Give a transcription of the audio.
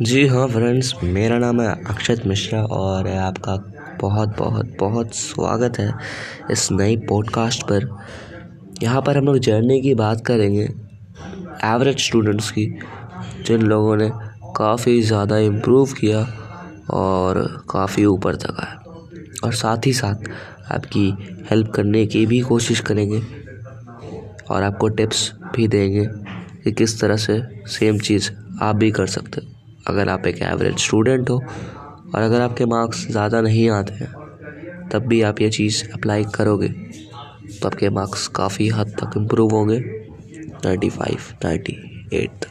जी हाँ फ्रेंड्स मेरा नाम है अक्षत मिश्रा और आपका बहुत बहुत बहुत स्वागत है इस नई पॉडकास्ट पर। यहाँ पर हम लोग जर्नी की बात करेंगे एवरेज स्टूडेंट्स की, जिन लोगों ने काफ़ी ज़्यादा इम्प्रूव किया और काफ़ी ऊपर तक आया। और साथ ही साथ आपकी हेल्प करने की भी कोशिश करेंगे और आपको टिप्स भी देंगे कि किस तरह से सेम चीज़ आप भी कर सकते हो। अगर आप एक एवरेज स्टूडेंट हो और अगर आपके मार्क्स ज़्यादा नहीं आते हैं, तब भी आप ये चीज़ अप्लाई करोगे तो आपके मार्क्स काफ़ी हद तक इम्प्रूव होंगे। नाइन्टी फाइव नाइन्टी एट तक।